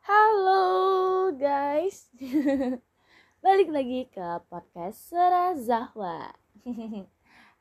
Halo guys. Balik lagi ke podcast Sera Zahwa.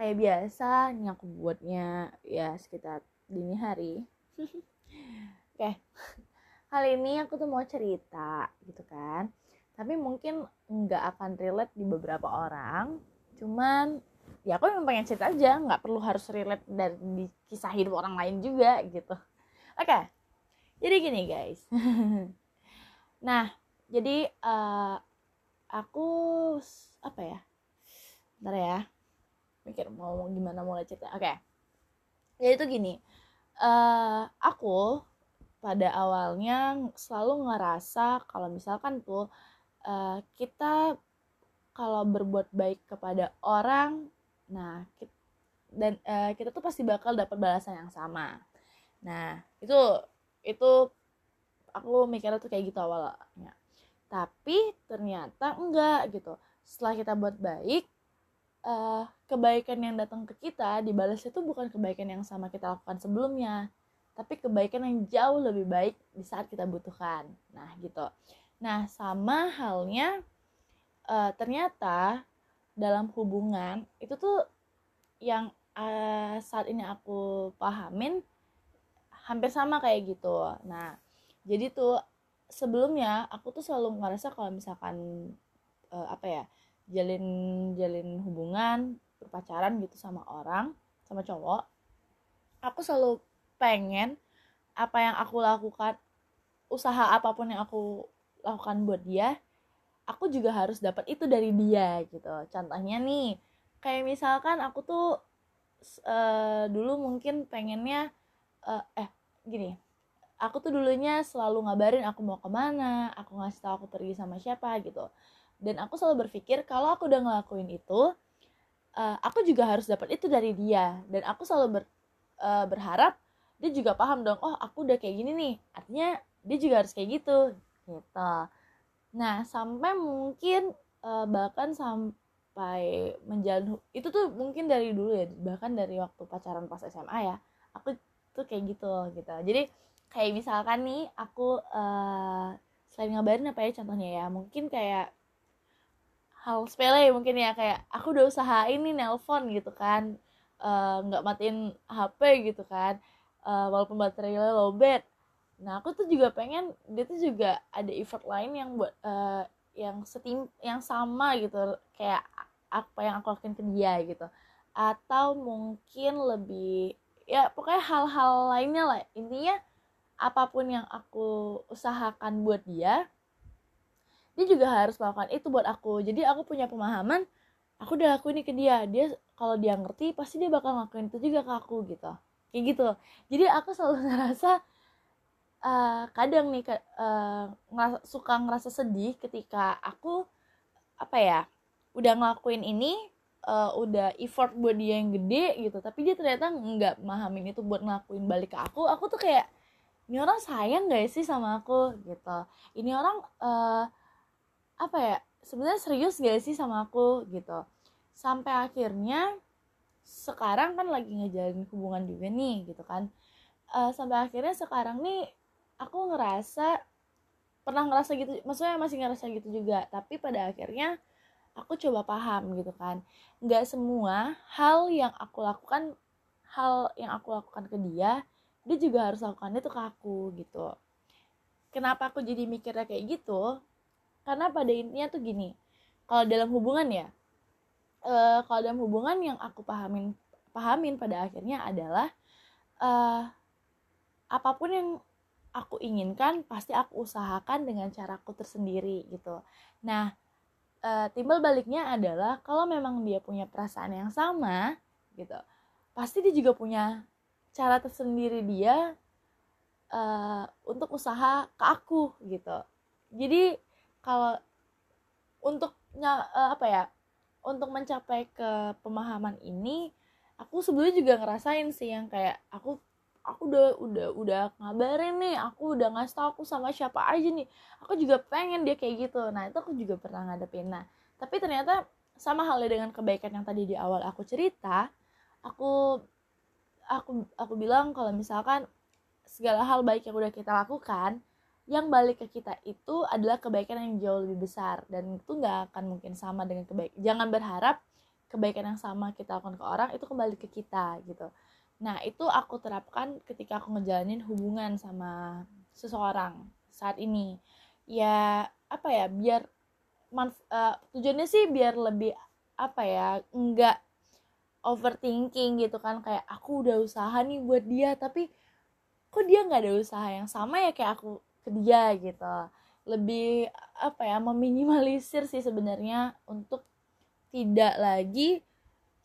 Kayak biasa ini aku buatnya ya sekitar dini hari. Oke Kali ini aku tuh mau cerita gitu kan. Tapi mungkin nggak akan relate di beberapa orang. Cuman ya aku memang pengen cerita aja. Nggak perlu harus relate dari kisah hidup orang lain juga gitu. Oke jadi gini guys. Nah jadi uh, aku apa ya? Bentar ya. Mikir mau gimana mulai cerita. Oke. Okay. jadi itu gini uh, aku pada awalnya selalu ngerasa kalau misalkan tuh uh, kita kalau berbuat baik kepada orang nah kita, dan uh, kita tuh pasti bakal dapat balasan yang sama. Nah itu itu aku mikirnya tuh kayak gitu awalnya. Tapi ternyata enggak gitu. Setelah kita buat baik uh, kebaikan yang datang ke kita dibalas itu bukan kebaikan yang sama kita lakukan sebelumnya. Tapi kebaikan yang jauh lebih baik di saat kita butuhkan. Nah gitu. Nah sama halnya uh, ternyata dalam hubungan itu tuh yang uh, saat ini aku pahamin hampir sama kayak gitu. Nah jadi tuh sebelumnya aku tuh selalu ngerasa kalau misalkan uh, apa ya jalin jalin hubungan berpacaran gitu sama orang sama cowok aku selalu pengen apa yang aku lakukan usaha apa pun yang aku lakukan buat dia aku juga harus dapat itu dari dia gitu. Contohnya nih kayak misalkan aku tuh uh, dulu mungkin pengennya uh, eh gini aku tuh dulunya selalu ngabarin aku mau ke mana aku ngasih tahu aku pergi sama siapa gitu. Dan aku selalu berpikir kalau aku udah ngelakuin itu uh, aku juga harus dapat itu dari dia. Dan aku selalu ber, uh, berharap dia juga paham dong oh aku udah kayak gini nih. Artinya dia juga harus kayak gitu gitu. Nah sampai mungkin uh, bahkan sampai menjalin itu tuh mungkin dari dulu ya bahkan dari waktu pacaran pas SMA ya aku tuh kayak gitu gitu. Jadi kayak misalkan nih aku uh, selain ngabarin apa ya contohnya ya mungkin kayak hal sepele mungkin ya kayak aku udah usahain nih nelpon gitu kan eh, nggak uh, matiin HP gitu kan uh, walaupun baterainya lowbat. Nah aku tuh juga pengen dia tuh juga ada effort lain yang buat uh, yang setim yang sama gitu kayak apa yang aku lakuin ke dia gitu. Atau mungkin lebih ya pokoknya hal-hal lainnya lah. Intinya apa pun yang aku usahakan buat dia dia juga harus melakukan itu buat aku. Jadi aku punya pemahaman aku udah lakuin ini ke dia. Dia kalau dia ngerti pasti dia bakal ngelakuin itu juga ke aku gitu. Kayak gitu jadi aku selalu ngerasa uh, kadang nih uh, ngerasa, suka ngerasa sedih ketika aku apa ya udah ngelakuin ini uh, udah effort buat dia yang gede gitu. Tapi dia ternyata nggak mahamin itu buat ngelakuin balik ke aku. Aku tuh kayak ini orang sayang gak sih sama aku? Gitu. Ini orang uh, apa ya sebenarnya serius gak sih sama aku? Gitu. Sampai akhirnya sekarang kan lagi ngejalin hubungan juga nih gitu kan. Uh, sampai akhirnya sekarang nih aku ngerasa pernah ngerasa gitu maksudnya masih ngerasa gitu juga. Tapi pada akhirnya aku coba paham gitu kan. Nggak semua hal yang aku lakukan hal yang aku lakukan ke dia dia juga harus lakukan itu ke aku gitu. Kenapa aku jadi mikirnya kayak gitu? Karena pada intinya tuh gini kalau dalam hubungan ya uh, kalau dalam hubungan yang aku pahamin pahamin pada akhirnya adalah uh, apa pun yang aku inginkan pasti aku usahakan dengan caraku tersendiri gitu. Nah uh, timbal baliknya adalah kalau memang dia punya perasaan yang sama gitu pasti dia juga punya cara tersendiri dia uh, untuk usaha ke aku gitu. Jadi kalau untuk uh, apa ya untuk mencapai ke pemahaman ini aku sebelumnya juga ngerasain sih yang kayak aku aku udah udah udah ngabarin nih aku udah ngasih tau aku sama siapa aja nih. Aku juga pengen dia kayak gitu. Nah itu aku juga pernah ngadepin. Nah tapi ternyata sama halnya dengan kebaikan yang tadi di awal aku cerita aku aku aku bilang kalau misalkan segala hal baik yang udah kita lakukan yang balik ke kita itu adalah kebaikan yang jauh lebih besar. Dan itu nggak akan mungkin sama dengan kebaikan jangan berharap kebaikan yang sama kita lakukan ke orang itu kembali ke kita gitu nah itu aku terapkan ketika aku ngejalanin hubungan sama seseorang saat ini. Ya apa ya biar manf uh, tujuannya sih biar lebih apa ya enggak overthinking gitu kan. Kayak aku udah usaha nih buat dia tapi kok dia nggak ada usaha yang sama ya kayak aku ke dia? Gitu. Lebih apa ya meminimalisir sih sebenarnya untuk tidak lagi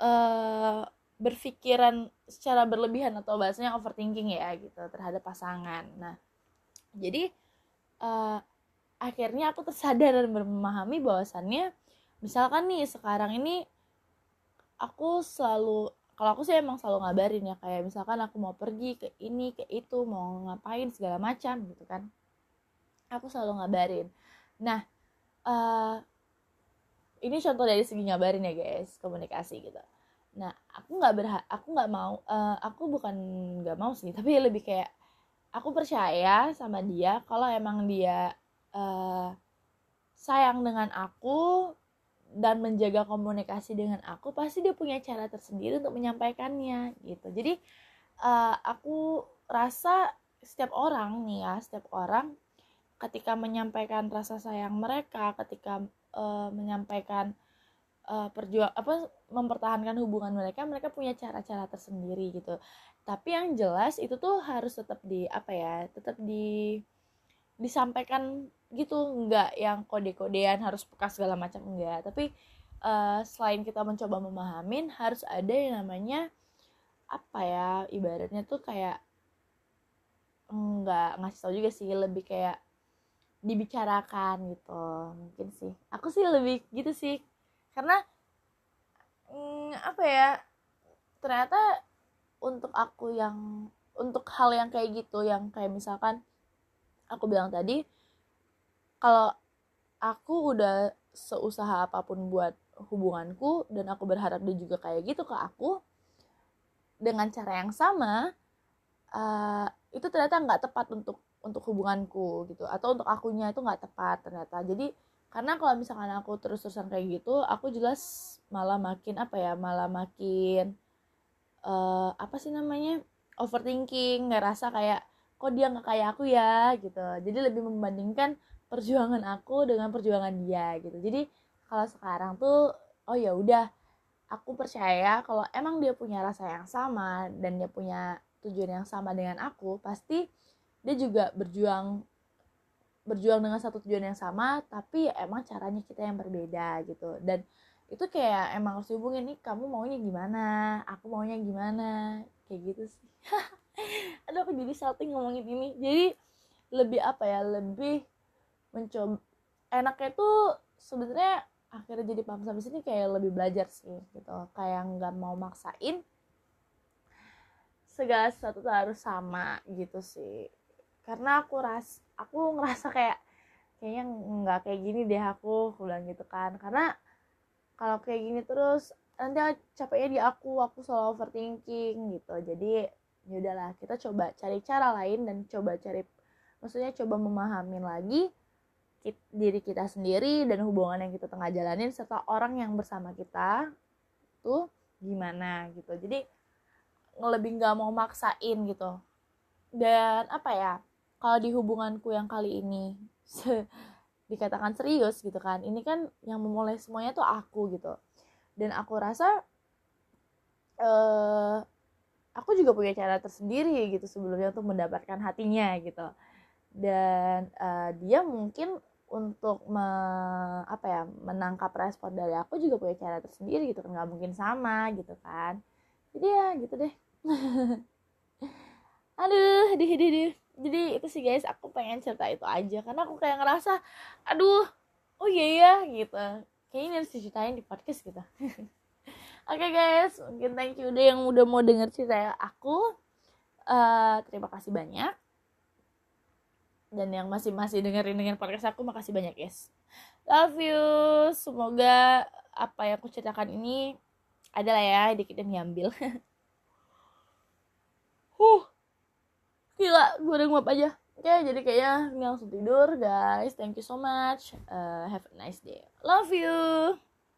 uh, berpikiran secara berlebihan atau bahasanya overthinking ya gitu terhadap pasangan. Nah jadi uh, akhirnya aku tersadar dan memahami bahwasannya misalkan nih sekarang ini aku selalu kalau aku sih emang selalu ngabarin ya kayak misalkan aku mau pergi ke ini ke itu mau ngapain segala macam gitu kan. Aku selalu ngabarin. Nah uh, ini contoh dari segi ngabarin ya guys komunikasi gitu nah aku nggak berhak aku nggak mau uh, aku bukan nggak mau sih tapi lebih kayak aku percaya sama dia kalau emang dia uh, sayang dengan aku dan menjaga komunikasi dengan aku pasti dia punya cara tersendiri untuk menyampaikannya gitu. Jadi uh, aku rasa setiap orang nih ya setiap orang ketika menyampaikan rasa sayang mereka ketika uh, menyampaikan uh, perjuang apa mempertahankan hubungan mereka mereka punya cara-cara tersendiri gitu. Tapi yang jelas itu tuh harus tetap di apa ya tetap di disampaikan gitu. Nggak yang kode-kodean harus peka segala macam enggak tapi uh, selain kita mencoba memahamin harus ada yang namanya apa ya ibaratnya tuh kayak nggak ngasih tau juga sih lebih kayak dibicarakan gitu. Mungkin sih. Aku sih lebih gitu sih karena mm, apa ya ternyata untuk aku yang untuk hal yang kayak gitu yang kayak misalkan aku bilang tadi kalau aku udah seusaha apa pun buat hubunganku dan aku berharap dia juga kayak gitu ke aku dengan cara yang sama uh, itu ternyata nggak tepat untuk untuk hubunganku gitu atau untuk akunya itu nggak tepat ternyata. Jadi karena kalau misalkan aku terus-terusan kayak gitu aku jelas malah makin apa ya malah makin uh, apa sih namanya overthinking ngerasa kayak kok dia nggak kayak aku ya? gitu. Jadi lebih membandingkan perjuangan aku dengan perjuangan dia gitu. Jadi kalau sekarang tuh oh ya udah aku percaya kalau emang dia punya rasa yang sama dan dia punya tujuan yang sama dengan aku pasti dia juga berjuang berjuang dengan satu tujuan yang sama tapi ya emang caranya kita yang berbeda gitu. Dan itu kayak emang harus dihubungin nih kamu maunya gimana? Aku maunya gimana? Kayak gitu sih. Aduh aku jadi salting ngomongin ini. Jadi lebih apa ya lebih mencoba enaknya tuh sebenarnya akhirnya jadi paham sampai sini kayak lebih belajar sih gitu. Kayak nggak mau maksain segala sesuatu tuh harus sama gitu sih. Karena aku ras aku ngerasa kayak kayaknya nggak kayak gini deh aku bilang gitu kan. Karena kalau kayak gini terus nanti capeknya di aku aku selalu overthinking gitu. Jadi ya udahlah kita coba cari cara lain dan coba cari maksudnya coba memahami lagi diri kita sendiri dan hubungan yang kita tengah jalanin serta orang yang bersama kita tuh gimana gitu. Jadi lebih nggak mau maksain gitu. Dan apa ya kalau di hubunganku yang kali ini dikatakan serius gitu kan ini kan yang memulai semuanya tuh aku gitu. Dan aku rasa uh, aku juga punya cara tersendiri gitu sebelumnya untuk mendapatkan hatinya gitu. Dan uh, dia mungkin untuk me, apa ya menangkap respon dari aku juga punya cara tersendiri gitu kan nggak mungkin sama gitu kan. Jadi ya gitu deh. Aduh dih dih dih jadi itu sih guys aku pengen cerita itu aja. Karena aku kayak ngerasa aduh oh iya ya gitu. Kayaknya harus diceritain di podcast gitu. Oke okay, guys mungkin thank you deh yang udah mau denger cerita aku. Uh, terima kasih banyak. Dan yang masih masih dengerin dengan podcast aku makasih banyak guys. Love you. Semoga apa yang aku ceritakan ini adalah ya dikit yang diambil huh gila gue udah nguap aja Oke, jadi kayaknya langsung tidur, guys. Thank you so much. Uh, have a nice day. Love you.